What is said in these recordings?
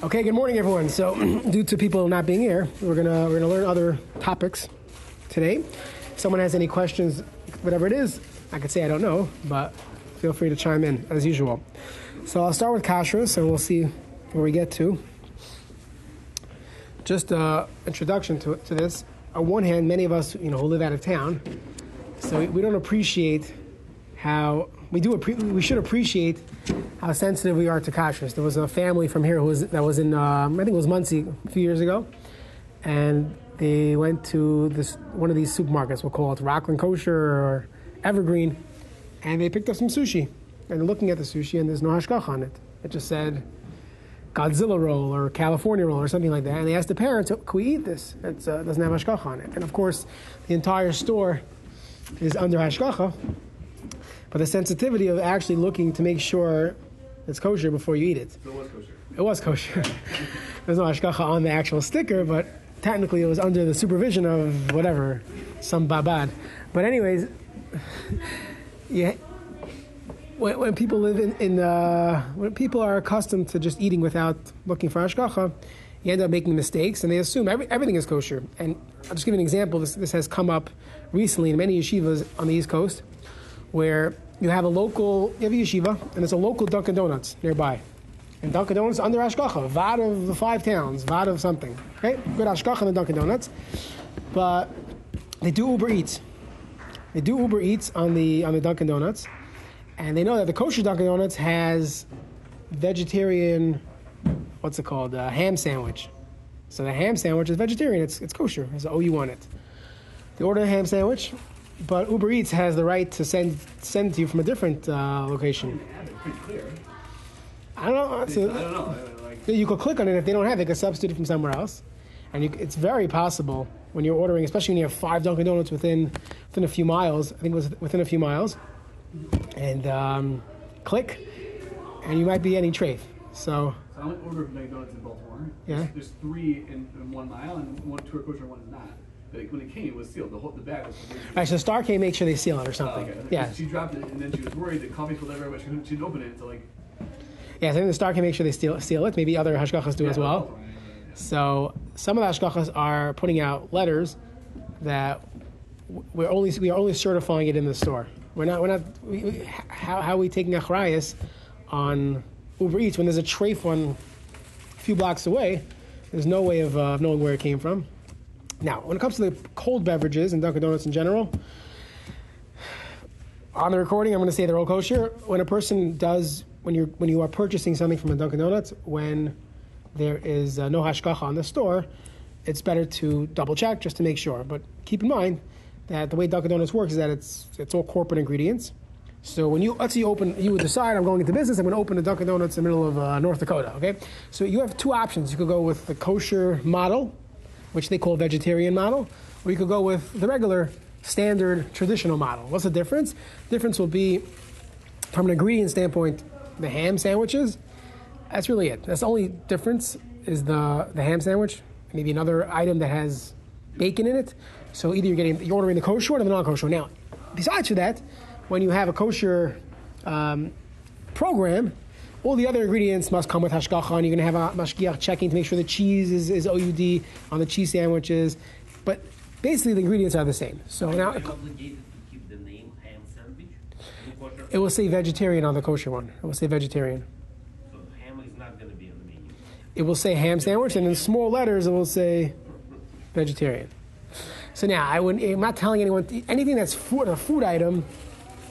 Okay, good morning, everyone. So, due to people not being here, we're gonna we're gonna learn other topics today. If someone has any questions, whatever it is, I could say I don't know, but feel free to chime in as usual. So I'll start with kashrus, and we'll see where we get to. Just uh, introduction to to this. On one hand, many of us, you know, who live out of town, so we don't appreciate how we do. Appre- we should appreciate how sensitive we are to kashrus. There was a family from here who was that was in um, I think it was Monsey a few years ago, and they went to this one of these supermarkets. We'll call it Rockland Kosher or Evergreen, and they picked up some sushi. And looking at the sushi, and there's no hashgach on it. It just said Godzilla roll or California roll or something like that. And they asked the parents, oh, "Can we eat this? It uh, doesn't have hashgacha on it." And of course, the entire store is under hashgacha. But the sensitivity of actually looking to make sure it's kosher before you eat it. So it was kosher. It was kosher. There's no hashgacha on the actual sticker, but technically it was under the supervision of whatever, some babad. But anyways, yeah, when, when people live in, in uh, when people are accustomed to just eating without looking for hashgacha, you end up making mistakes, and they assume every, everything is kosher. And I'll just give you an example. This, this has come up recently in many yeshivas on the East Coast, where you have a local, you have a yeshiva, and there's a local Dunkin' Donuts nearby. And Dunkin' Donuts under Ashkacha, VAD of the five towns, VAD of something. Okay? Good Ashkacha the Dunkin' Donuts. But they do Uber Eats. They do Uber Eats on the on the Dunkin' Donuts. And they know that the kosher Dunkin' Donuts has vegetarian, what's it called, uh, ham sandwich. So the ham sandwich is vegetarian. It's, it's kosher. There's an OU on it. They order a ham sandwich, but Uber Eats has the right to send send to you from a different uh, location. I don't know. It's I a- don't know. Like, you could click on it if they don't have it. They could substitute it from somewhere else, and you, it's very possible when you're ordering, especially when you have five Dunkin' Donuts within within a few miles. I think it was within a few miles, and um, click, and you might be getting trafe. So so I went order of McDonald's in Baltimore. Yeah. There's, there's three in, in one mile, and one two are kosher, and one is not. But when it came, it was sealed. The whole the bag was. all right, so Star K make sure they seal it or something. okay. Yeah, She dropped it, and then she was worried that coffee spilled everywhere, she couldn't, she didn't open it until like. yeah. So I think the Star K make sure they seal, seal it. Maybe other hashgachas do yeah, as well. Baltimore, yeah. So some of the hashgachas are putting out letters that we're only we are only certifying it in the store. We're not we're not we, we, how how are we taking achrayas on Uber Eats when there's a trafe one a few blocks away? There's no way of, uh, of knowing where it came from. Now, when it comes to the cold beverages and Dunkin' Donuts in general, on the recording, I'm going to say they're all kosher. When a person does, when you're when you are purchasing something from a Dunkin' Donuts, when there is uh, no hashgacha on the store, it's better to double check just to make sure. But keep in mind that the way Dunkin' Donuts works is that it's it's all corporate ingredients. So when you let's say you open, you decide I'm going into business. I'm going to open a Dunkin' Donuts in the middle of uh, North Dakota. Okay, so you have two options. You could go with the kosher model, which they call vegetarian model, or you could go with the regular standard traditional model. What's the difference? Difference will be from an ingredient standpoint, the ham sandwiches. That's really it. That's the only difference is the the ham sandwich. Maybe another item that has bacon in it. So either you're getting you're ordering the kosher or the non-kosher. Now, besides that, when you have a kosher um, program, all the other ingredients must come with hashgacha, and you're going to have a mashgiach checking to make sure the cheese is, is OUD on the cheese sandwiches. But basically, the ingredients are the same. So now Are you obligated to keep the name ham sandwich? it will say vegetarian on the kosher one. It will say vegetarian. So ham is not going to be on the menu. It will say ham sandwich, and in small letters, it will say vegetarian. So now, I wouldn't, I'm not telling anyone anything that's food, a food item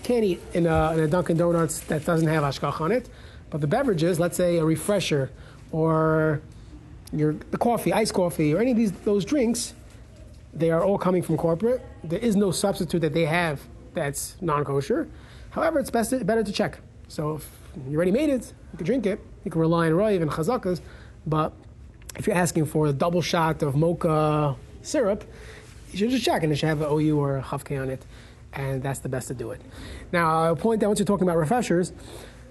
can't eat in a, in a Dunkin' Donuts that doesn't have ashkach on it. But the beverages, let's say a refresher or your the coffee, iced coffee, or any of these those drinks, they are all coming from corporate. There is no substitute that they have that's non-kosher. However, it's best better to check. So if you already made it, you can drink it. You can rely on Roiv and Chazakas. But if you're asking for a double shot of mocha syrup, you should just check and it should have an OU or a Hafke on it. And that's the best to do it. Now, I'll point out once you're talking about refreshers,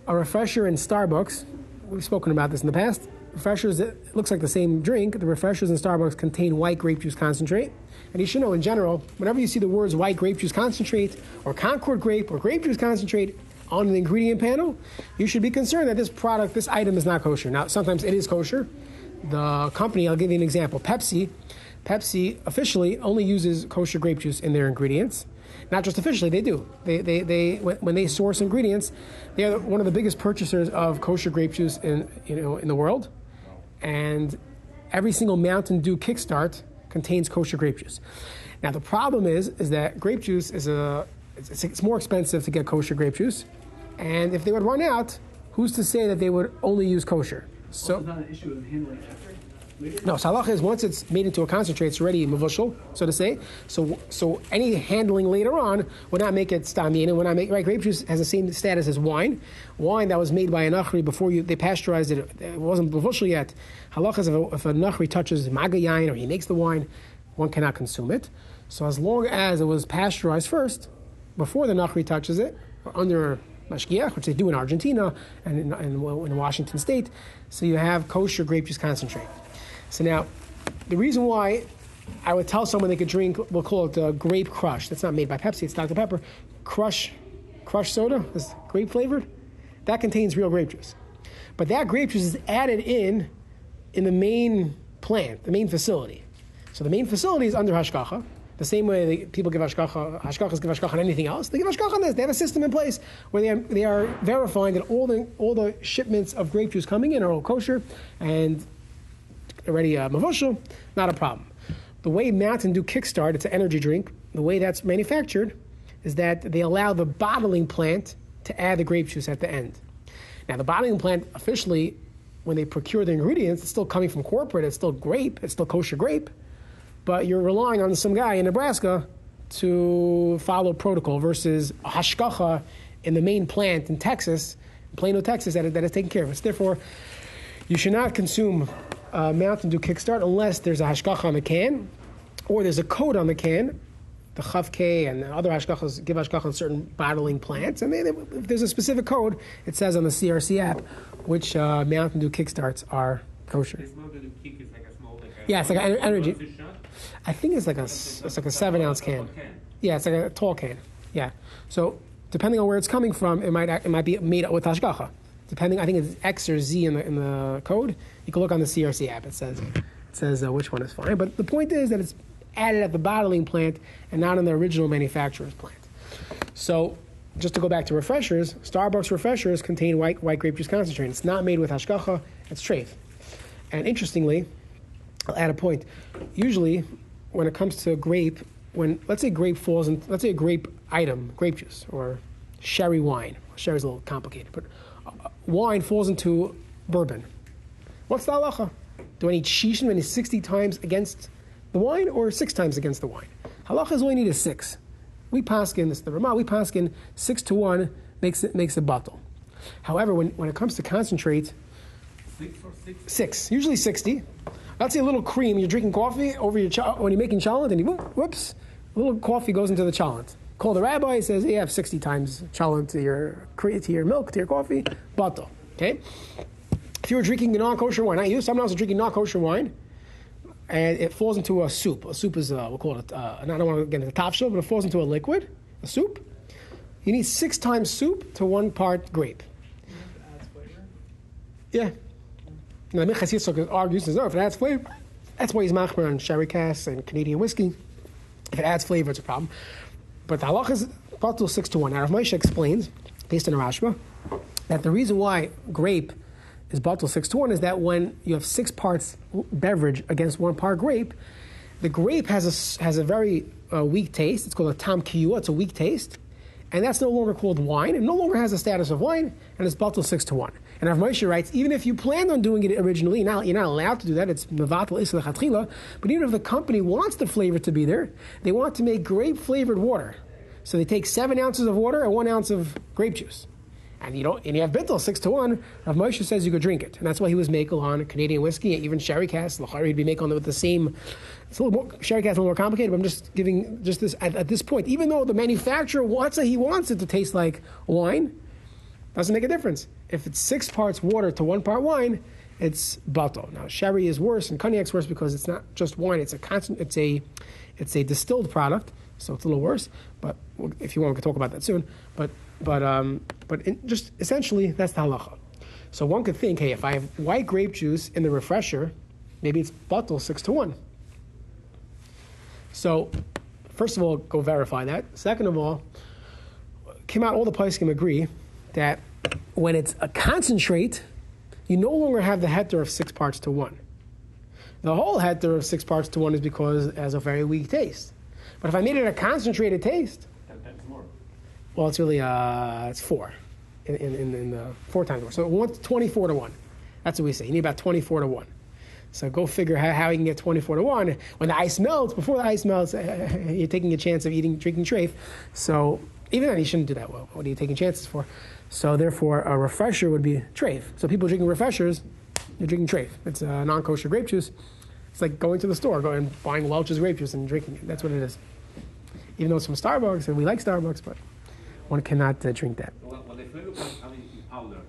a refresher in Starbucks, we've spoken about this in the past. Refreshers, it looks like the same drink. The refreshers in Starbucks contain white grape juice concentrate. And you should know in general, whenever you see the words white grape juice concentrate, or Concord grape, or grape juice concentrate, on the ingredient panel, you should be concerned that this product, this item is not kosher. Now, sometimes it is kosher. The company, I'll give you an example. Pepsi, Pepsi officially only uses kosher grape juice in their ingredients. Not just officially, they do. They, they, they when they source ingredients, they are one of the biggest purchasers of kosher grape juice in you know in the world, and every single Mountain Dew Kickstart contains kosher grape juice. Now the problem is is that grape juice is a it's, it's more expensive to get kosher grape juice, and if they would run out, who's to say that they would only use kosher? So So it's not an issue of handling after. No, halacha is once it's made into a concentrate, it's already mavushal, so to say. So, so any handling later on would not make it stamin, would not make right. Grape juice has the same status as wine. Wine that was made by a nachri before you they pasteurized it, it wasn't mavushal yet. Halacha is if a, if a nachri touches magayain or he makes the wine, one cannot consume it. So as long as it was pasteurized first, before the nachri touches it, or under mashgiach, which they do in Argentina and in, in, in Washington State, so you have kosher grape juice concentrate. So now, the reason why I would tell someone they could drink, we'll call it grape crush. That's not made by Pepsi, it's Dr. Pepper. Crush, crush soda, is grape flavored. That contains real grape juice. But that grape juice is added in in the main plant, the main facility. So the main facility is under hashgacha. The same way the people give hashgacha, hashgachas give hashgacha on anything else. They give hashgacha on this. They have a system in place where they are, they are verifying that all the all the shipments of grape juice coming in are all kosher and already uh, mavushal, not a problem. The way Mountain Dew Kickstart, it's an energy drink, the way that's manufactured is that they allow the bottling plant to add the grape juice at the end. Now, the bottling plant officially, when they procure the ingredients, it's still coming from corporate, it's still grape, it's still kosher grape, but you're relying on some guy in Nebraska to follow protocol versus a hashgacha in the main plant in Texas, Plano, Texas, that, that is taking care of it. Therefore, you should not consume uh, Mountain Dew Kickstart unless there's a hashgacha on the can or there's a code on the can. The Chav K and other hashgachas give hashgacha on certain bottling plants, and they, they, if there's a specific code, it says on the CRC app which uh, Mountain Dew Kickstarts are kosher. It's not that kick is like a small, like a. Yeah, it's like an energy- What's the shot? I think it's like a it's like a seven ounce can. Yeah, it's like a tall can. Yeah. So depending on where it's coming from, it might it might be made with hashgacha. Depending, I think it's X or Z in the in the code. You can look on the CRC app. It says it says uh, which one is fine. But the point is that it's added at the bottling plant and not in the original manufacturer's plant. So. Just to go back to refreshers, Starbucks refreshers contain white, white grape juice concentrate. It's not made with hashgacha, it's treif. And interestingly, I'll add a point. Usually, when it comes to grape, when let's say grape falls in, let's say a grape item, grape juice or sherry wine. Sherry's a little complicated, but wine falls into bourbon. What's the halacha? Do I need shishim when it's 60 times against the wine or six times against the wine? Halacha is only need is six. We paskin, this is the Ramah, we paskin six to one makes it makes a bottle. However, when, when it comes to concentrate, Six six? six, usually 60. Let's say a little cream, you're drinking coffee over your ch- when you're making chalent, and you, whoops, a little coffee goes into the chalent. Call the rabbi, he says, you have 60 times chalent to your, to your milk, to your coffee, bato. Okay? If you were drinking non kosher wine, not you, someone else is drinking non kosher wine, and it falls into a soup. A soup is, uh, we'll call it, uh, I don't want to get into the top show, but it falls into a liquid, a soup. You need six times soup to one part grape. Yeah. Now, the Yitzchak argues, no, if it adds flavor, that's why he's machmer on sherry casks and Canadian whiskey. If it adds flavor, it's a problem. But the halach is batul six to one. Now, Rav Moshe explains, based on Rashba, that the reason why grape is batul six to one is that when you have six parts beverage against one part grape, the grape has a, has a very uh, weak taste. It's called a tam kiyua. It's a weak taste. And that's no longer called wine. It no longer has the status of wine, and it's batul six to one. And Rav Moshe writes, even if you planned on doing it originally, now you're not allowed to do that. It's mevatel isla. But even if the company wants the flavor to be there, they want to make grape flavored water. So they take seven ounces of water and one ounce of grape juice. And you don't, and you have bittel six to one. Rav Moshe says you could drink it, and that's why he was makel on Canadian whiskey, even sherry cask. L'chari he'd be makel with the same. It's a little more sherry cask, a little more complicated. But I'm just giving just this at, at this point. Even though the manufacturer wants it, he wants it to taste like wine. Doesn't make a difference. If it's six parts water to one part wine, it's bato. Now sherry is worse and cognac's worse because it's not just wine. It's a constant. It's a, it's a distilled product, so it's a little worse. But if you want, we can talk about that soon. But but um, but in, just essentially that's the halacha. So one could think, hey, if I have white grape juice in the refresher, maybe it's bottle six to one. So, first of all, go verify that. Second of all, came out all the poskim agree that when it's a concentrate, you no longer have the heter of six parts to one. The whole heter of six parts to one is because it has a very weak taste. But if I made it a concentrated taste, more. well, it's really uh, it's four, in, in, in, in the four times more. So one, 24 to one. That's what we say. You need about 24 to one. So go figure how, how you can get 24 to one. When the ice melts, before the ice melts, you're taking a chance of eating, drinking trafe. So even then, you shouldn't do that. Well, what are you taking chances for? So therefore, a refresher would be treif. So people drinking refreshers, you're drinking treif. It's a non-kosher grape juice. It's like going to the store, going buying Welch's grape juice and drinking it. That's what it is. Even though it's from Starbucks and we like Starbucks, but one cannot uh, drink that. Well, well, the flavor coming in powder.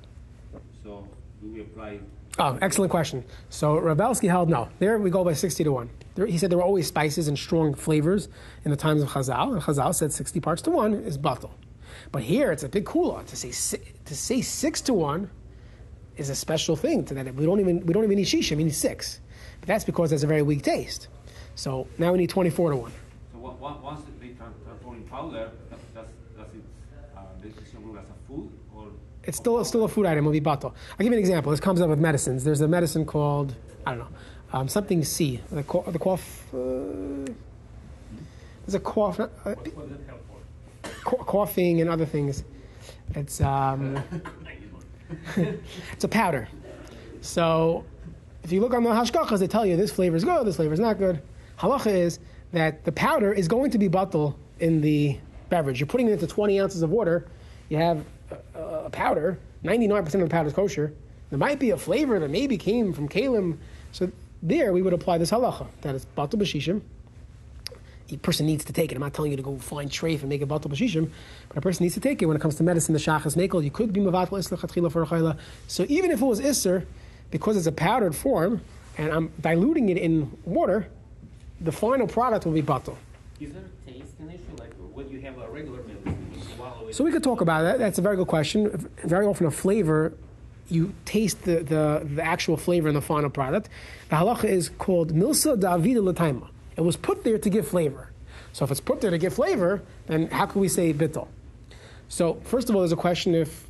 So do we apply? Oh, excellent question. So Rav Belsky held no. There we go by 60 to 1. There, he said there were always spices and strong flavors in the times of Chazal, and Chazal said 60 parts to 1 is batal. But here it's a big kula. To say, to say 6 to 1 is a special thing. To that we don't even we don't even need shisha, we need 6. But that's because there's a very weak taste. So now we need 24 to 1. So one- one- once they tran- transform in powder, does it uh, the distribute as a food or? It's still, still a food item, will be batal. I'll give you an example. This comes up with medicines. There's a medicine called, I don't know, um, something C. The, co- the cough. Uh, there's a cough. Uh, Ca- coughing and other things. It's um, it's a powder. So if you look on the hashgachas, they tell you this flavor is good, this flavor is not good. Halacha is that the powder is going to be batal in the beverage. You're putting it into 20 ounces of water. You have a, a powder. 99% of the powder is kosher. There might be a flavor that maybe came from kalim. So there we would apply this halacha that it's batal b'shishim a person needs to take it. I'm not telling you to go find treif and make a batal b'shishim, but a person needs to take it when it comes to medicine. The shachas mekel, you could be mavatl islach atchila for a. So even if it was isser, because it's a powdered form and I'm diluting it in water, the final product will be batal. Is there a tasting issue? Like when you have a regular medicine, you swallow it. So we could talk about that. That's a very good question. Very often, a flavor, you taste the, the, the actual flavor in the final product. The halacha is called milsa davida lataima. It was put there to give flavor. So if it's put there to give flavor, then how can we say bittul? So first of all, there's a question if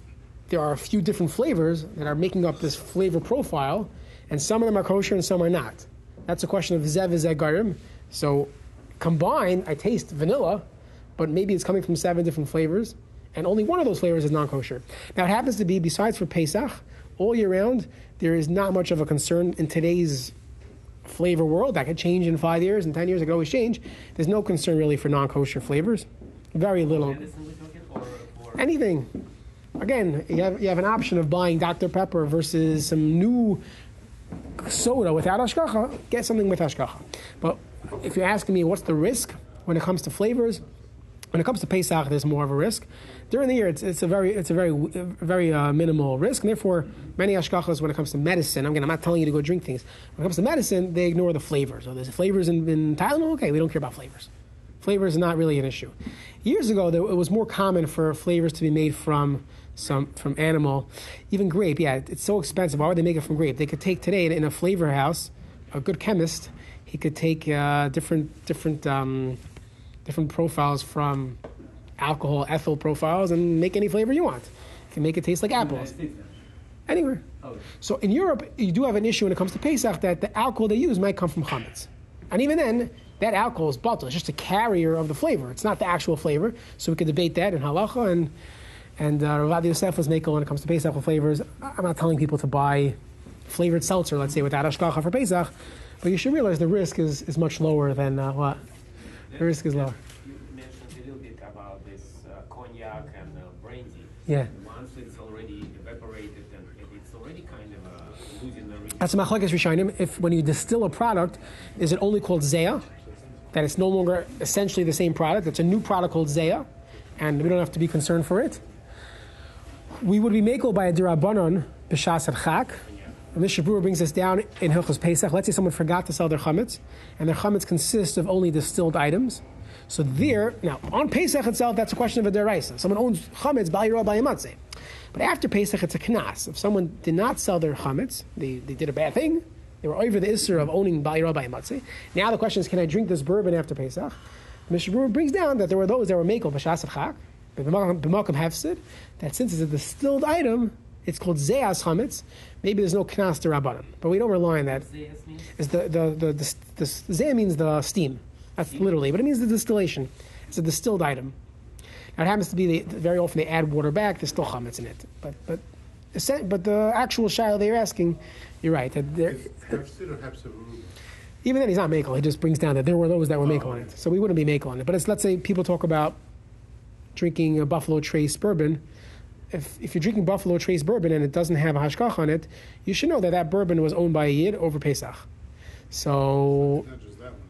there are a few different flavors that are making up this flavor profile, and some of them are kosher and some are not. That's a question of zev is. So combined, I taste vanilla, but maybe it's coming from seven different flavors, and only one of those flavors is non-kosher. Now it happens to be, besides for Pesach, all year round, there is not much of a concern in today's flavor world. That could change in five years, and ten years, it could always change. There's no concern really for non-kosher flavors. Very little. medicine we talking or or Anything. Again, you have, you have an option of buying Dr. Pepper versus some new soda without ashkacha. Get something with ashkacha. But if you're asking me what's the risk when it comes to flavors, when it comes to Pesach, there's more of a risk. During the year, it's, it's a very it's a very very uh, minimal risk, and therefore many ashkachas when it comes to medicine. I'm, I'm not telling you to go drink things. When it comes to medicine, they ignore the flavors. So there's flavors in, in Tylenol. Okay, we don't care about flavors. Flavor is not really an issue. Years ago, it was more common for flavors to be made from some from animal, even grape. Yeah, it's so expensive. Why would they make it from grape? They could take today in, in a flavor house, a good chemist, he could take uh, different different um, different profiles from alcohol, ethyl profiles, and make any flavor you want. You can make it taste like apples. Anywhere. Oh, So in Europe, you do have an issue when it comes to Pesach that the alcohol they use might come from chametz, and even then, that alcohol is bottled. It's just a carrier of the flavor. It's not the actual flavor. So we could debate that in halacha and and uh, Rav Yosef was makel when it comes to Pesach with flavors. I'm not telling people to buy flavored seltzer, let's say, without ashkacha for Pesach, but you should realize the risk is, is much lower than uh, what the risk is lower. You mentioned a little bit about this uh, cognac and uh, brandy. Yeah. Once it's already evaporated and it's already kind of uh, losing the. That's a machlekes rishonim. If when you distill a product, is it only called zeah? That it's no longer essentially the same product. It's a new product called zeah, and we don't have to be concerned for it. We would be makel by a dirabanon b'shas chak. And this brings us down in Hilchos Pesach. Let's say someone forgot to sell their chametz, and their chametz consists of only distilled items. So there, now on Pesach itself, that's a question of a deraisa. Someone owns chametz ba'yirah ba'yamatze. But after Pesach, it's a knas. If someone did not sell their chametz, they, they did a bad thing. They were over the isser of owning ba'yirah ba'yamatze. Now the question is, can I drink this bourbon after Pesach? Mishna Berura brings down that there were those that were makel b'shas of chak, b'malkam hefsid, that since it's a distilled item, it's called zeas chametz. Maybe there's no knas to rabbanim, but we don't rely on that. Zayas means? Is the the the, the, the, zeh means the steam. That's literally, but it means the distillation. It's a distilled item. Now it happens to be the, very often they add water back. There's still chametz in it, but but but the actual shayla they're asking, you're right. That there, Hefsid or Hefsid Aruba? even then he's not makel. He just brings down that there were those that were makel on it. So we wouldn't be makel on it. But it's let's say people talk about drinking a Buffalo Trace bourbon. If, if you're drinking Buffalo Trace bourbon and it doesn't have a hashkach on it, you should know that that bourbon was owned by a yid over Pesach. So Not just that one.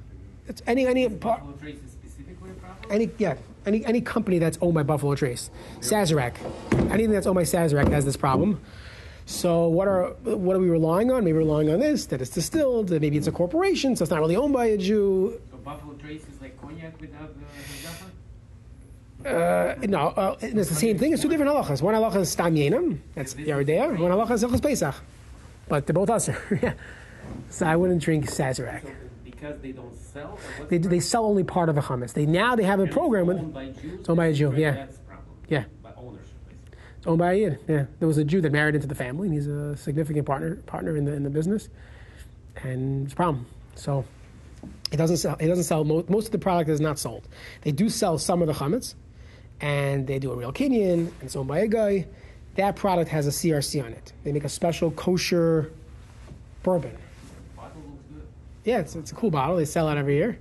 It's any any par- Buffalo Trace is specifically a problem? any yeah any any company that's owned by Buffalo Trace, Sazerac, anything that's owned by Sazerac has this problem. So what are what are we relying on? Maybe we're relying on this that it's distilled. That maybe it's a corporation, so it's not really owned by a Jew. So Buffalo Trace is like cognac without uh, the hashgacha? Uh, no, uh, and it's the same thing. It's two different halachas. One halacha is stam yenim, that's Yoreh De'ah. One halacha is hilchas Pesach, but they're both usher. yeah. So I wouldn't drink Sazerac. So because they don't sell? They the they sell only part of the chametz. They now they have a And it's program with by Jews? It's owned by a Jew, yeah. That's problem. Yeah. By ownership, basically. It's owned by a Yid. Yeah, there was a Jew that married into the family, and he's a significant partner partner in the in the business, and it's a problem. So it doesn't sell. It doesn't sell. Most, most of the product is not sold. They do sell some of the chametz, and they do a real kinyan, and it's owned by a guy. That product has a CRC on it. They make a special kosher bourbon. Bottle looks good. Yeah, it's, it's a cool bottle. They sell it every year.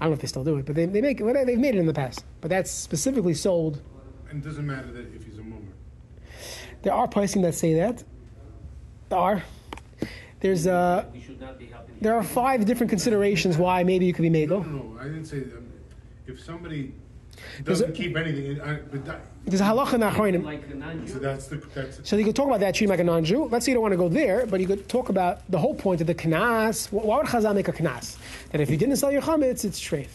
I don't know if they still do it, but they, they make it. They've made it in the past. But that's specifically sold And it doesn't matter that if he's a mummer. There are pricing that say that. There are. There's uh, should not be there are five different considerations why maybe you could be No, Magel. no, no. I didn't say that. If somebody doesn't a- keep anything, I, but that, There's a halacha in Achronim. Like a non-Jew? so that's the that's. So you could talk about that treating like a non-Jew. Let's say you don't want to go there, but you could talk about the whole point of the knas. Why would Chazal make a knas? That if you didn't sell your chametz, it's treif.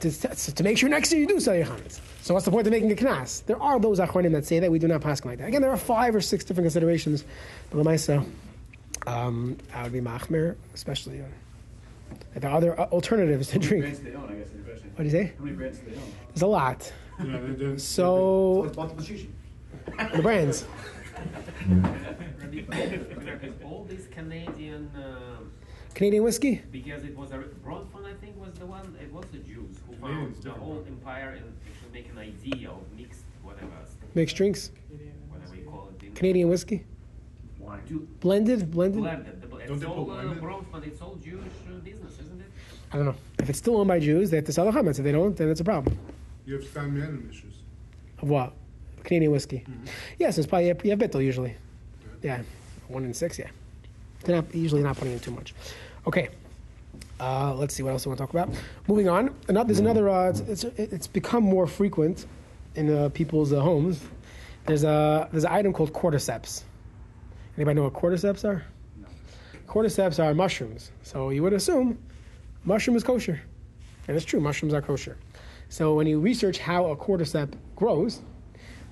To, to, to make sure next year you do sell your chametz. So what's the point of making a knas? There are those achronim that say that we do not pass like that. Again, there are five or six different considerations. But Lamaisa, um, I would be machmir, especially. Uh, if there are other uh, alternatives to How many drink. brands they own? I guess is the. What do you say? How many brands do they own? There's a lot. You know, they're- they're- So It's multiple shishi. the brands. All these Canadian, um, Canadian whiskey. because it was a Bronfman, I think, was the one. It was the Jews who found Canadians the different. whole empire and actually make an idea of mixed whatever, stuff, Mixed drinks. whatever you call it. Canadian whiskey. Wine. Blended. Blended. blended. The, Don't it's they all put uh. Bronfman. It's all Jewish uh, business, isn't it? I don't know. If it's still owned by Jews, they have to sell the chametz. If they don't, then it's a problem. You have stam yenim issues. Of what? Canadian whiskey. Yes, it's probably you have bittel usually. Yeah, one in six. Yeah, they're not usually not putting in too much. Okay. Uh, let's see what else we want to talk about. Moving on. Another, there's another. Uh, it's, it's it's become more frequent in uh, people's uh, homes. There's a there's an item called cordyceps. Anybody know what cordyceps are? No. Cordyceps are mushrooms. So you would assume mushroom is kosher. And it's true, mushrooms are kosher. So when you research how a cordyceps grows,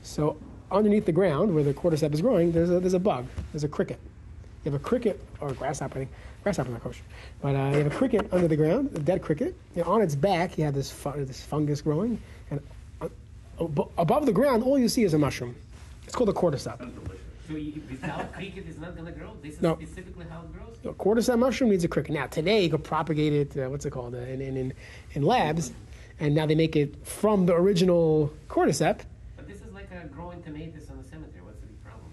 so underneath the ground where the cordyceps is growing, there's a, there's a bug, there's a cricket. You have a cricket, or a grasshopper, I think. Grasshopper not kosher. But uh, you have a cricket under the ground, a dead cricket. On its back, you have this, fu- this fungus growing. And uh, ab- above the ground, all you see is a mushroom. It's called a cordyceps. Sounds. So you, without cricket, it's not gonna grow. This is No. specifically how it grows. A cordyceps mushroom needs a cricket. Now today you could propagate it. Uh, what's it called? Uh, in, in, in, in labs, and now they make it from the original cordyceps. But this is like a growing tomatoes in the cemetery. What's the big problem?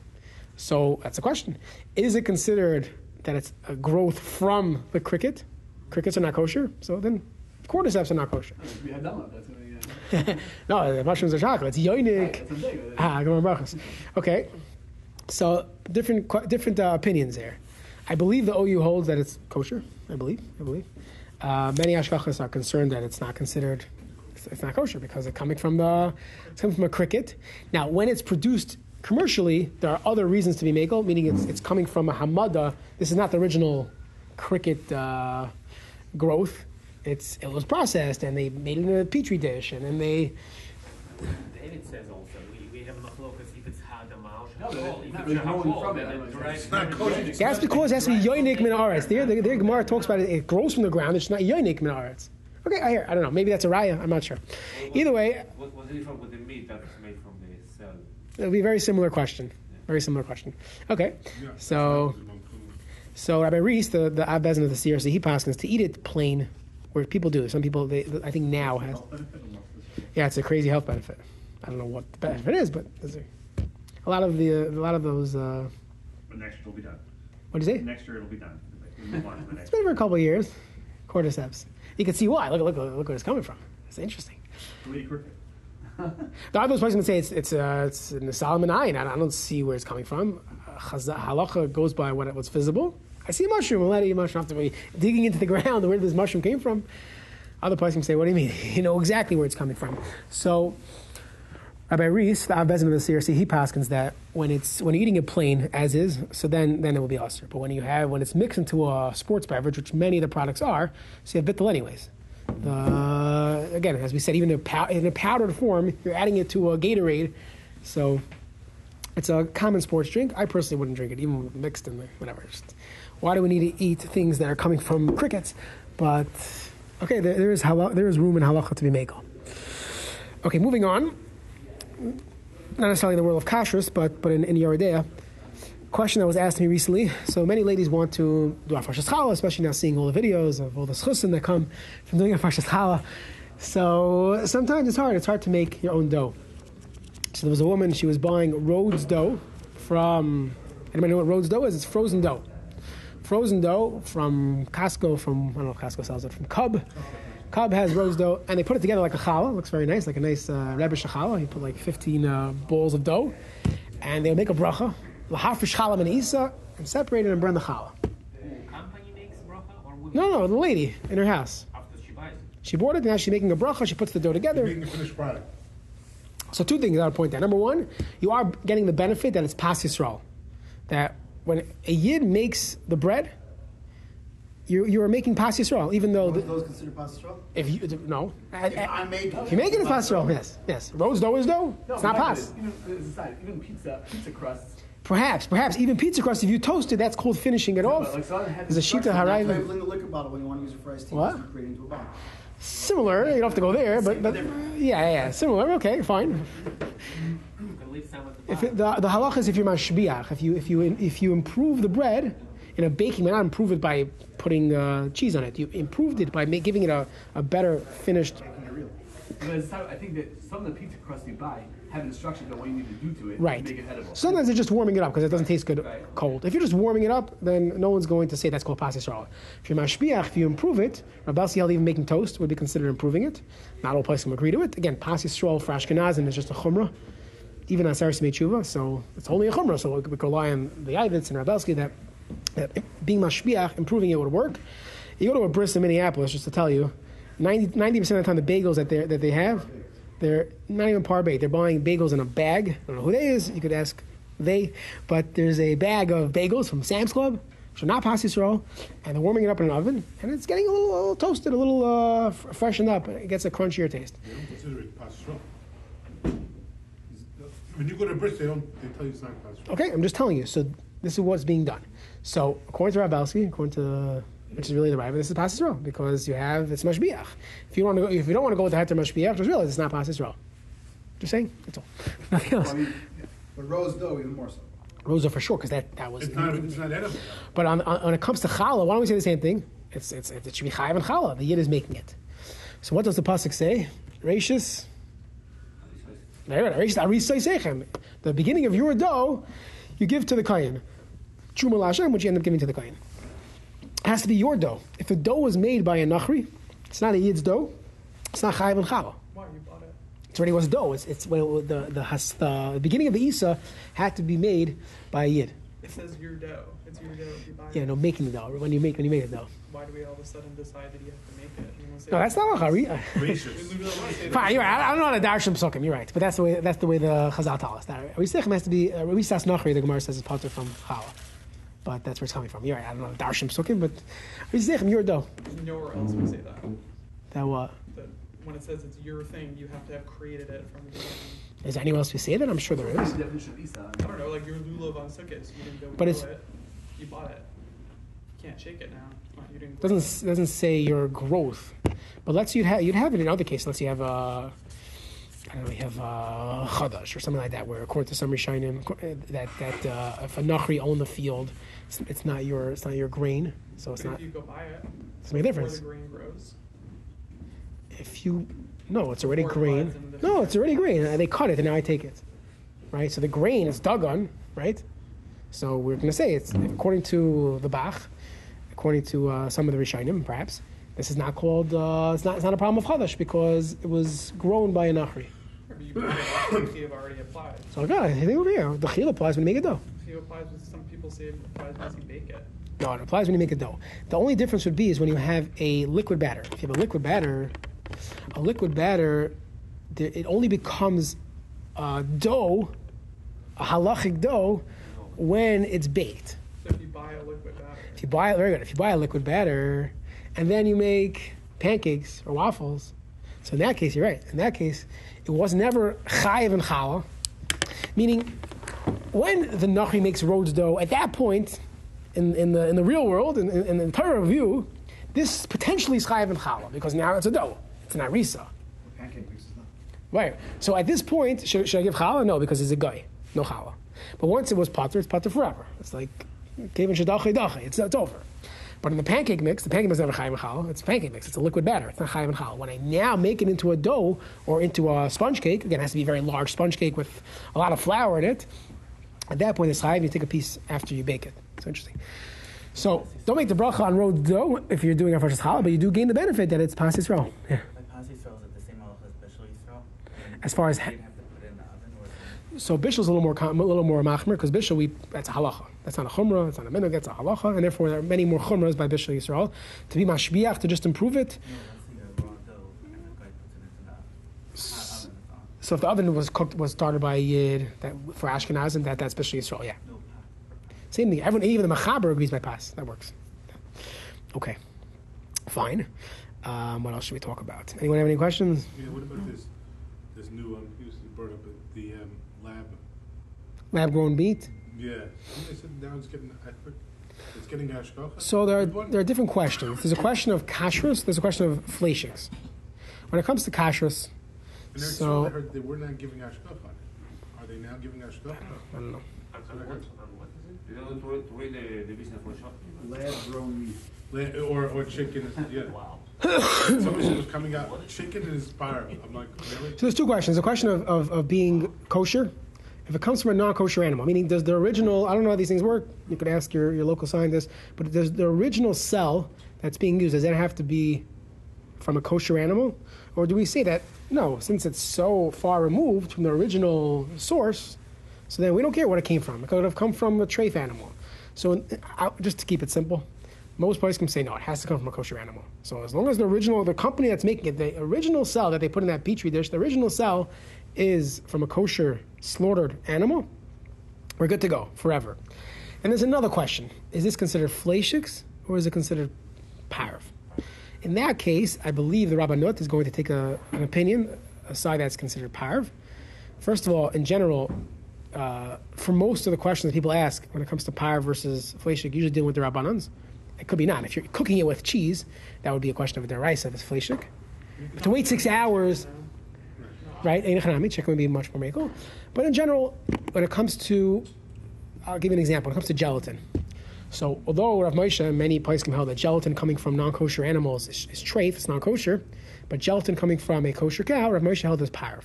So that's a question: Is it considered that it's a growth from the cricket? Crickets are not kosher, so then cordyceps are not kosher. We had done That's what no, the mushrooms are chocolate. It's yoinik. that's what I'm saying. Ah, go on, brachos. Okay, so different different uh, opinions there. I believe the OU holds that it's kosher. I believe. I believe. Uh, many ashkachas are concerned that it's not considered. It's, not kosher because it's coming from the it's coming from a cricket. Now, when it's produced commercially, there are other reasons to be makel, meaning it's it's coming from a hamada. This is not the original cricket uh, growth. it's it was processed and they made it in a petri dish and then they David says also, we, we have hadam No, but or it's not growing from it, it it's dries. not kosher. that's because it has to be yoinik min aretz. Their their their Gemara talks about it. It grows from the ground. It's not yoinik min aretz. Okay, I hear. I don't know. Maybe that's a raya. I'm not sure. Either way, What, what's the difference with the meat that's made from the cell? it'll be a very similar question. Very similar question. Okay, Yeah. so so Rabbi Reiss, the the Av Beis Din of the CRC, he passes to eat it plain, where people do. Some people, they, I think now has. Yeah, it's a crazy health benefit. I don't know what the benefit is, but there's a, a lot of the uh, a lot of those. Uh, But next year it'll be done. what do you say? Next year it'll be done. it's the been for a couple of years. Cordyceps. You can see why. Look, look, look where it's coming from. It's interesting. Lee Cricket. There are those places that say it's it's uh, it's in the Solomon Ayin. I, I don't see where it's coming from. Uh, halacha goes by what what's visible. I see a mushroom. I'm letting a mushroom have to be digging into the ground where this mushroom came from. Other places say, "What do you mean? You know exactly where it's coming from." So, Rabbi Reiss, the Av Beis Din of the CRC, he paskins that when it's when you're eating it plain as is, so then then it will be usher. But when you have when it's mixed into a sports beverage, which many of the products are, so you have bittul anyways. Uh, again, as we said, even in a, powdered form, you're adding it to a Gatorade, so it's a common sports drink. I personally wouldn't drink it, even mixed in there, whatever. Just, why do we need to eat things that are coming from crickets? But okay, there, there is there is room in halacha to be makel. Okay, moving on. Not necessarily in the world of kashrus, but but in, in Yoreh De'ah. Question that was asked me recently. So many ladies want to do Hafrashas Challah, especially now seeing all the videos of all the schusim that come from doing Hafrashas Challah. So sometimes it's hard. It's hard to make your own dough. So there was a woman, she was buying Rhodes dough from, anybody know what Rhodes dough is? It's frozen dough. Frozen dough from Costco, from, I don't know if Costco sells it, from Cub. Cub has Rhodes dough, and they put it together like a challah. Looks very nice, like a nice uh, Rebbe challah. You put like 15 uh, balls of dough, and they'll make a bracha, lahafish challah and isa, and separate it and burn the challah. Company makes bracha or women? No, no, the lady in her house. After she buys it. She bought it, and now she's making a bracha, she puts the dough together. Making the finished product. So two things I would point out. Number one, you are getting the benefit that it's pas Yisrael. That when a yid makes the bread, you you are making pas Yisrael, even though the, those considered pastoral? if you no, If I make if you make it as pas Yisrael, yes, yes. Rhodes dough is dough. No, it's not pas. Even, as a side, even pizza, pizza crusts. Perhaps, perhaps even pizza crust. If you toast it, that's called finishing it off. like, so There's a sheet of harayim. The liquor bottle when you want to use it for iced tea, What? into a bottle. Similar. You don't have to go there, but but yeah, yeah, yeah. Similar. Okay, fine. You can leave some at the If it, the the halach is if you're mashbiach, if you if you if you improve the bread in a baking, not improve it by putting uh, cheese on it. You improved it by giving it a, a better finished. But as a side, I think that some of the pizza crusts you buy have instructions on what you need to do to it Right. to make it edible. Sometimes they're just warming it up because it doesn't taste good Right. cold. If you're just warming it up, then no one's going to say that's called pas Yisrael. If you're mashbiach, if you improve it, Rabbi even making toast would be considered improving it. Not all places will agree to it. Again, pas Yisrael for Ashkenazim is just a chumrah. Even on Saris Tshuva, so it's only a chumrah. So we could rely on the Ivitz and Rav Belsky that, that being mashbiach, improving it would work. You go to a bris in Minneapolis, just to tell you, 90 percent of the time the bagels that they that they have, they're not even par bait. They're buying bagels in a bag. I don't know who they is. You could ask they, but there's a bag of bagels from Sam's Club, which are not pas Yisrael, and they're warming it up in an oven, and it's getting a little, a little toasted, a little uh, freshened up. and It gets a crunchier taste. They don't consider it pastoral. When you go to Brits, they don't, they tell you it's not pastoral. Okay, I'm just telling you. So this is what's being done. So according to Rav Belsky, according to which is really the right, this is pas Yisrael because you have it's mashbiach. If you want to go, if you don't want to go with the heter mashbiach, just realize it's not pas Yisrael. Just saying. That's all. Nothing else. I mean, But Rhodes dough, even more so. Rosa for sure because that that was. It's not, it's not edible. But on, on, when it comes to challah, why don't we say the same thing? It's, it's, it should be chayav and challah. The yid is making it. So what does the pasuk say? Rashis. Rashis arisay sechem. The beginning of your dough, you give to the kohen. Truma lashem, which you end up giving to the kohen. It has to be your dough. If the dough was made by a nachri, it's not a yid's dough. It's not chayav and challah. Why you bought it? It's already was dough. It's, it's when it, the, the, has, the beginning of the isa had to be made by a yid. It says your dough. It's your dough if you buy Yeah, it. no, making the dough. When you make when you make the dough. Why do we all of a sudden decide that you have to make it? Say No, that's not what Hari. We Gracious. literally wanna say that. Fine, you're right. I I don't know how to darshan psukim. You're right, but that's the way. That's the way the Chazal tell us. That Risechem has to be. Uh, Risas Nachri. The Gemara says is potter from Chala, but that's where it's coming from. You're right. I don't know darshan psukim, but Risechem your dough. Nowhere else we say that. That what? That when it says it's your thing, you have to have created it from your own. Is there anyone else who say that? I'm sure there is. The definition of Isa? I don't know, like your lulav on sukkahs, you didn't go But it's- it, you bought it. You can't shake it now. You didn't. doesn't doesn't say your growth, but let's you'd have you'd have it in other cases. Let's you have uh, I don't know, you have uh, chadash or something like that, where according to some rishonim, that that uh, if a nachri owned the field, it's, it's not your it's not your grain, so it's But not if you go buy it, it's make a difference. the grain grows. If you no, it's already Before grain. buds in the- No, it's already grain. They cut it and now I take it, right? So the grain is dug on, right? So we're going to say it's according to the Bach, according to uh, some of the Rishonim, perhaps. This is not called. Uh, it's not. It's not a problem of chadash because it was grown by a nachri. Or you bought it, the chiyuv already applied. So God, I think over here the chil applies when you make a dough. Chiyuv applies, with some people say it applies once you bake it. No, it applies when you make a dough. The only difference would be is when you have a liquid batter. If you have a liquid batter, a liquid batter, it only becomes uh, dough, a halachic dough, when it's baked. So if you buy a liquid batter, If you buy very good, if you buy a liquid batter, and then you make pancakes or waffles, so in that case you're right. In that case, it was never chayiv and challah, meaning when the nachri makes Rhodes dough, at that point, in, in the in the real world, in, in, in the Torah view, this potentially is chayiv and challah because now it's a dough, it's an arisa. Right. So at this point, should, should I give challah? No, because it's a guy. No challah. But once it was potter, it's potter forever. It's like it's over. But in the pancake mix, the pancake mix is never chayim challah. It's a pancake mix. It's a liquid batter. It's not chayim challah. When I now make it into a dough or into a sponge cake, again, it has to be a very large sponge cake with a lot of flour in it. At that point, it's chayim. You take a piece after you bake it. It's interesting. So don't make the bracha on Rhodes dough if you're doing a first challah, but you do gain the benefit that it's pas Yisrael. Yeah. Like Pasi Yisrael, is it the same halacha as Bishul Yisrael? As far as you ha- didn't have to put it in the oven So Bishel's a little more a little more machmer because Bishel we that's a halacha. That's not a chumrah. It's not a minhag. That's a halacha, and therefore there are many more chumras by Bishel Yisrael to be mashbiach to just improve it. So if the oven was cooked was started by a yid that for Ashkenazim, that that's Bishel Yisrael. Yeah, same thing. Everyone, even the machaber agrees by pass. That works. Okay, fine. Um, what else should we talk about? Anyone have any questions? Yeah, what about this, this new, um, you brought up the, um, lab, Lab grown meat. yeah. I said now it's getting, I it's getting hashgacha. So there are, there are different questions. There's a question of kashrus. There's a question of fleishiks. When it comes to kashrus, And so- I heard they were not giving hashgacha on it. Are they now giving hashgacha? I don't know. And, and what, and what is it? You know, to, to the, the business workshop. Lab grown meat. Or, or chicken, yeah. Wow. Was coming out, chicken is fire. I'm like, really? So there's two questions. The question of, of, of being kosher. If it comes from a non-kosher animal, meaning does the original, I don't know how these things work, you could ask your, your local scientist, but does the original cell that's being used, does that have to be from a kosher animal? Or do we say that, no, since it's so far removed from the original source, so then we don't care what it came from. It could have come from a trafe animal. So uh, just to keep it simple, most places can say no, it has to come from a kosher animal. So as long as the original, the company that's making it, the original cell that they put in that petri dish, the original cell is from a kosher slaughtered animal, we're good to go forever. And there's another question: Is this considered fleishiks or is it considered parv? In that case, I believe the Rabbanut is going to take a, an opinion, a side that's considered parv. First of all, in general, uh, for most of the questions that people ask when it comes to parv versus fleishik, usually dealing with the Rabbanans. It could be not. If you're cooking it with cheese, that would be a question of a deraisa if it's fleishik. But to wait six hours, right? Chicken would be much more makel. But in general, when it comes to, I'll give you an example. When it comes to gelatin, so although Rav Moshe many places can held that gelatin coming from non-kosher animals is, is treif, it's non-kosher, but gelatin coming from a kosher cow, Rav Moshe held as parv.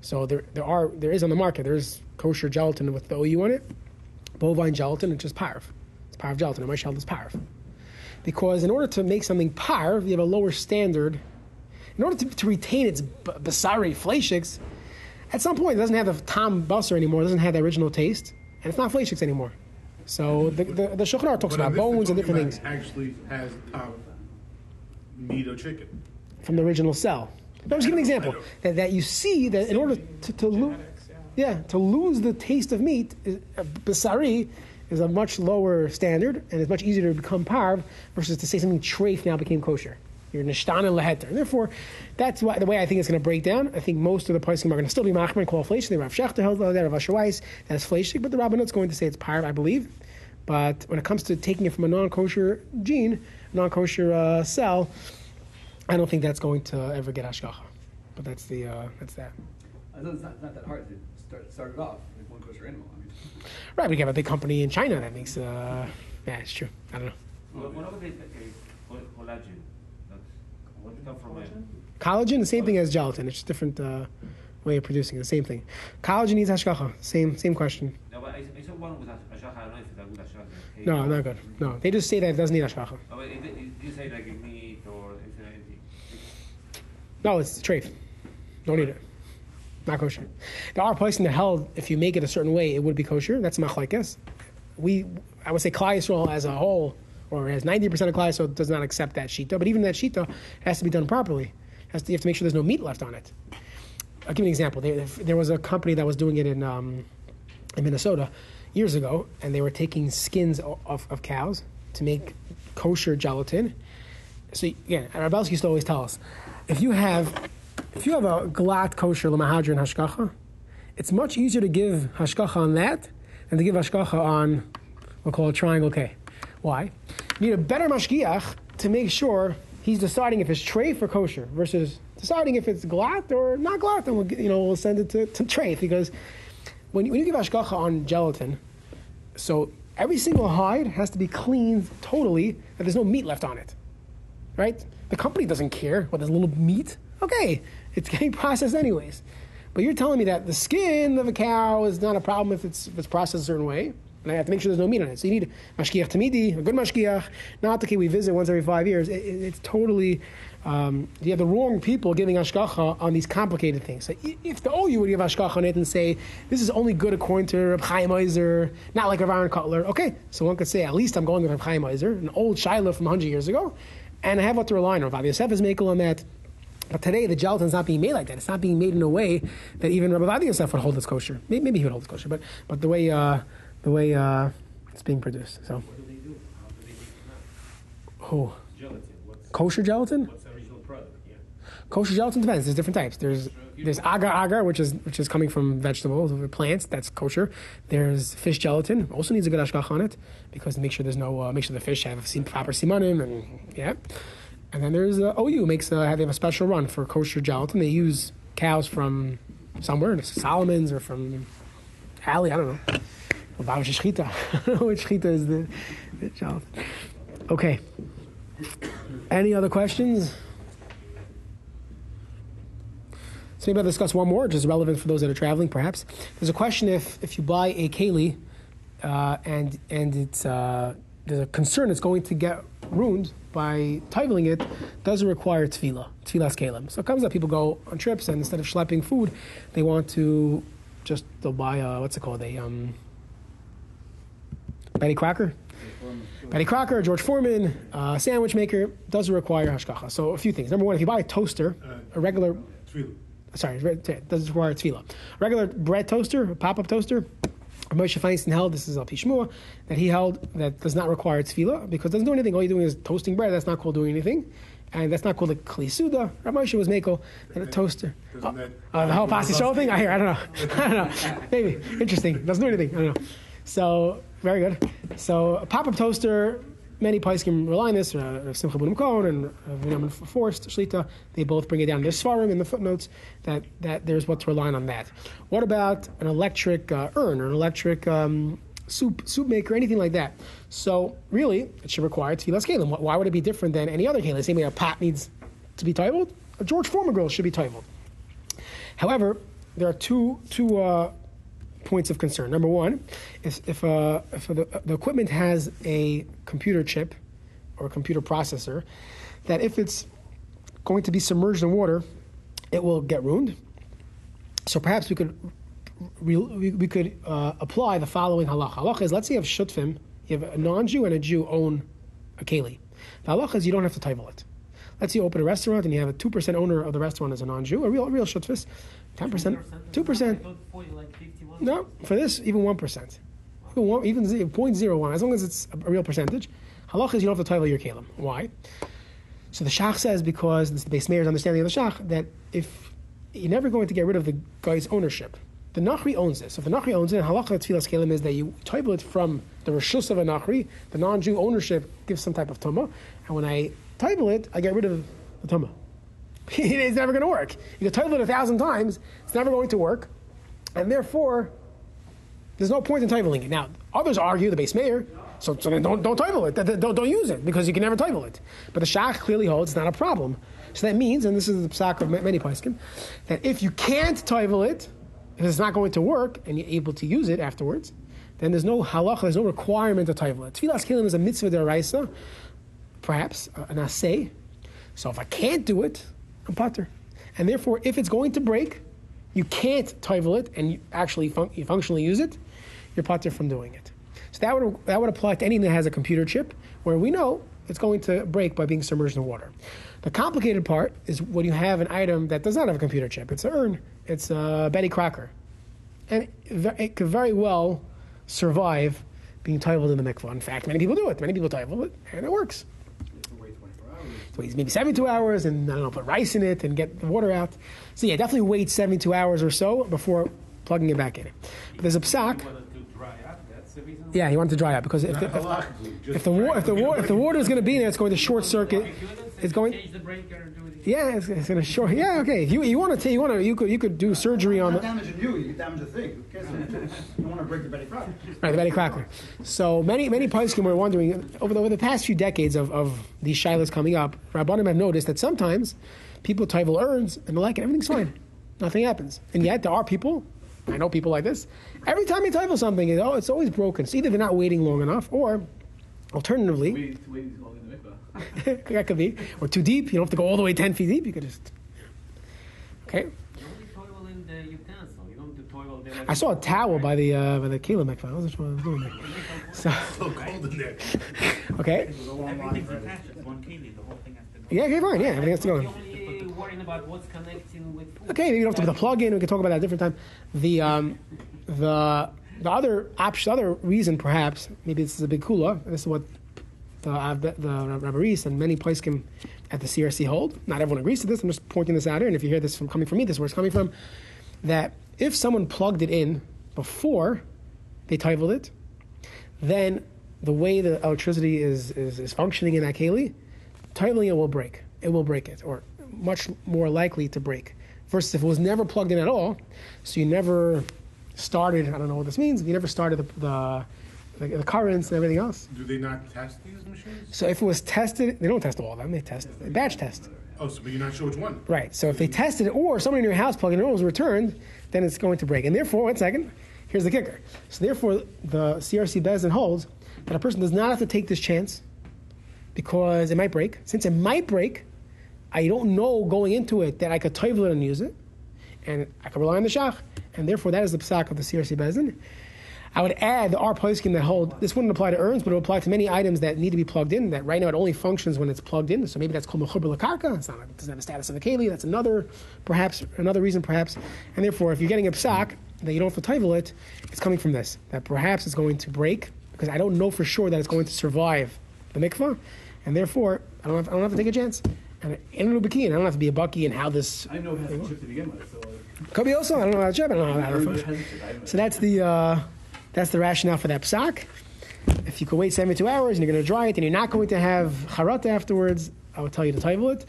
So there, there are, there is on the market. There's kosher gelatin with the OU on it, bovine gelatin, it's just parv. Parv gelatin. Moshe held as parv. Because in order to make something parv, you have a lower standard. In order to, to retain its basari fleishiks, at some point it doesn't have the tam basar anymore. It doesn't have the original taste, and it's not fleishiks anymore. So the the, the Shulchan talks about bones and different things Actually has, um, meat or chicken. from the original cell. But I'm just giving an example that, that you see that in order to, to lose, yeah. yeah, to lose the taste of meat, uh, basari is a much lower standard and it's much easier to become parv versus to say something treif now became kosher. You're nishtana leheter. And therefore, that's why, the way I think it's going to break down. I think most of the poskim are going to still be machmer and call fleshik. Rav Schachter held that, Rav Asher Weiss, that's fleshik, but the Rabbanut's going to say it's pirate, I believe. But when it comes to taking it from a non-kosher gene, non-kosher uh, cell, I don't think that's going to ever get hashgacha. But that's the uh, that's that. I know it's not, not that hard to start start it off with one kosher animal. Right, we have a big company in China that makes. Uh, yeah, it's true. I don't know. What, what about the, the col- collagen? What come from it? Collagen, the same thing as gelatin. It's just different uh, way of producing it. The same thing. Collagen needs hashgacha. Same same question. No, but I, I saw one with Ashacha. I don't know if it's a good Ashacha. No, not good. No, they just say that it doesn't need hashgacha. Oh, but it, it, you say like meat or is there anything? No, it's treif. Don't eat it. Not kosher. There are places in the hell, if you make it a certain way, it would be kosher. That's machlekes. We, I would say, Klal Yisrael as a whole, or as ninety percent of Klal Yisrael does not accept that shita. But even that shita has to be done properly. Has to, you have to make sure there's no meat left on it. I'll give you an example. There, was a company that was doing it in um, in Minnesota years ago, and they were taking skins of, of cows to make kosher gelatin. So again, Rav Belsky used to always tell us, if you have if you have a glatt kosher lamahadrin hashkacha, it's much easier to give hashkacha on that than to give hashkacha on what we'll call it triangle K. Why? You need a better mashgiach to make sure he's deciding if it's treif or kosher versus deciding if it's glatt or not glatt. Then we'll you know we'll send it to, to treif because when you, when you give hashkacha on gelatin, so every single hide has to be cleaned totally, that there's no meat left on it. Right? The company doesn't care what there's a little meat. Okay, it's getting processed anyways. But you're telling me that the skin of a cow is not a problem if it's, if it's processed a certain way. And I have to make sure there's no meat on it. So you need mashgiach tamidi, a good mashgiach, not the kid we visit once every five years. It, it- it's totally, um, you have the wrong people giving ashkacha on these complicated things. So if the OU would give ashkacha on it and say, this is only good according to Reb Chaim Oizer, not like Rav Aaron Kotler, okay, so one could say, at least I'm going with Reb Chaim Oizer, an old Shiloh from 100 years ago, and I have what to rely on. Rav Yosef is makel on that. But today, the gelatin's not being made like that. It's not being made in a way that even Rabbi Ovadia Yosef would hold as kosher. Maybe, maybe he would hold as kosher, but, but the way, uh, the way uh, it's being produced. So, What do they do? How do they make it now? who? Gelatin. What's, Kosher gelatin? what's the original product? Yeah. Kosher gelatin depends. There's different types. There's there's agar agar, which is which is coming from vegetables or plants. That's kosher. There's fish gelatin. Also needs a good ashkach on it because make sure there's no uh, make sure the fish have proper simanim and yeah. And then there's uh, OU makes have they have a special run for kosher gelatin. They use cows from somewhere, Solomon's or from Alley. I don't know. Baruch Shechita. Which Shechita is the, the gelatin. Okay. Any other questions? So maybe I'll discuss one more, which is relevant for those that are traveling, perhaps. There's a question if, if you buy a keli uh, and and it's uh, there's a concern it's going to get ruined by titling it, doesn't require tevilah, tevilas keilim? So it comes up, people go on trips and instead of schlepping food, they want to just they'll buy a what's it called a um, Betty Crocker. Betty Crocker, George Foreman, uh, sandwich maker doesn't require hashgacha. So a few things. Number one, if you buy a toaster, a regular sorry, it does require tevilah. A regular bread toaster, a pop-up toaster, Moshe Feinstein held, this is Al Pishmua, that he held that does not require tevilah because it doesn't do anything. All you're doing is toasting bread. That's not called doing anything. And that's not called a kli suda. Rav Moshe was makel that a toaster. That- Uh, the whole pasi show thing? I hear. I don't know. I don't know. Maybe. Interesting. Doesn't do anything. I don't know. So, very good. So, a pop-up toaster, many can rely on this. Uh, Simcha Bunim Cohen and uh, Binyamin Forst, Shlita, they both bring it down. There's svarim in the footnotes that, that there's what to rely on that. What about an electric uh, urn or an electric um, soup soup maker, anything like that? So, really, it should require tevilas keilim. Why would it be different than any other keilim? Same way a pot needs to be titled, a George Foreman grill should be titled. However, there are two two uh, points of concern. Number one, if if, uh, if the, the equipment has a computer chip or a computer processor, that if it's going to be submerged in water, it will get ruined. So perhaps we could we, we could uh, apply the following halacha. Halacha is let's say you have shutfim, you have a non-Jew and a Jew own a keli. The halacha is you don't have to title it. Let's say you open a restaurant and you have a two percent owner of the restaurant as a non-Jew, a real real shutfis, ten percent, two percent. No, for this even one percent, even one, even 0.01, as long as it's a, real percentage. Halacha is you don't have to title your keilim. Why? So the Shach says because the Beis Meir's understanding of the Shach that if you're never going to get rid of the guy's ownership, the Nachri owns this. So if the Nachri owns it, and halacha tevilas kelim is that you title it from the rishus of a Nachri, the non-Jew ownership gives some type of tumah, and when I title it, I get rid of the tumah. it's never going to work. You can title it a thousand times, it's never going to work, and therefore there's no point in titling it. Now, others argue, the Beis Meir, so, so don't, don't title it. Don't, don't use it because you can never title it. But the Shach clearly holds it's not a problem. So that means, and this is the psak of many paiskim, that if you can't title it, if it's not going to work and you're able to use it afterwards, then there's no halacha, there's no requirement to title it. Tevilas kelim is a mitzvah deraisa, perhaps uh, an asay. So if I can't do it, I'm pater. And therefore, if it's going to break, you can't title it and you actually fun- you functionally use it, you're pater from doing it. So that would, that would apply to anything that has a computer chip, where we know it's going to break by being submerged in water. The complicated part is when you have an item that does not have a computer chip. It's an urn. It's a Betty Crocker. And it could very well survive being titled in the mikvah. In fact, many people do it. Many people title it, and it works. So waits maybe 72 hours, and I don't know, put rice in it and get the water out. So yeah, definitely wait 72 hours or so before plugging it back in. But there's a psak. wanted to dry up, that's the reason. Yeah, he wanted to dry out because if the, if, if the, wa- if the, wa- if the water is going to be there, it's going to short circuit. It's going. Change the breaker and do it. Yeah, it's, it's going to short. Yeah, okay. You you want to take you want to you could you could do surgery on Not the damaging you, you damage the thing. Who cares? you don't want to break the Betty Crocker. right the Betty Crocker. So many many poskim were wondering over the, over the past few decades of, of these shilas coming up. Rabbanim have noticed that sometimes people title urns and the like, and everything's fine, nothing happens, and yet there are people. I know people like this. Every time you title something, it- oh, it's always broken. So either they're not waiting long enough, or alternatively, Wait, wait, he's going in the mikvah. that could be, or too deep. You don't have to go all the way ten feet deep. You could just okay. You only toil in the utensil. You don't toil there. I saw a towel by the uh, by the Kayla mikvah. I wasn't sure what I was doing there. So So cold in there. okay, Everything's attached. It's one keli. The whole thing has to go. yeah, okay, fine, yeah, everything has to go. You're only worrying about what's connecting with food. Okay, maybe you don't have to put a plug in. We can talk about that a different time. The um, the the other option, other reason, perhaps, maybe this is a big kula. This is what the the Rabbi Reiss and many places at the CRC hold. Not everyone agrees to this. I'm just pointing this out here. And if you hear this from coming from me, this is where it's coming from. That if someone plugged it in before they titled it, then the way the electricity is, is, is functioning in that keli, titling it will break. It will break it, or much more likely to break. Versus if it was never plugged in at all, so you never started, I don't know what this means, you never started the, the, the, the currents and everything else. Do they not test these machines? So if it was tested, they don't test all of them, they test, they batch test. Oh, so but you're not sure which one? Right. So if they tested it, or somebody in your house plugged it in and it was returned, then it's going to break. And therefore, one second, here's the kicker. So therefore, the CRC Beis Din holds that a person does not have to take this chance because it might break. Since it might break, I don't know going into it that I could toivel it and use it, and I can rely on the shach, and therefore that is the psak of the CRC Beis Din. I would add the R poskim that hold this wouldn't apply to urns, but it would apply to many items that need to be plugged in. That right now it only functions when it's plugged in. So maybe that's called mechuber lakarka. It's not it doesn't have a status of a keli. That's another perhaps another reason perhaps. And therefore, if you're getting a psak that you don't have to tivel it, it's coming from this that perhaps it's going to break because I don't know for sure that it's going to survive the mikvah, and therefore I don't have, I don't have to take a chance. And in Rubikin, I don't have to be a bucky and how this I know it has chip to begin with, so. uh, could be also. I don't know how to chip. I don't know how to function. a chip. I didn't know. So that's the uh, that's the rationale for that psak. If you could wait 72 hours and you're going to dry it and you're not going to have charata afterwards, I would tell you to title it.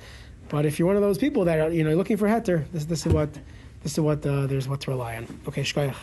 But if you're one of those people that are you know looking for heter, this this is what this is what uh, there's what to rely on. Okay, shkoyach.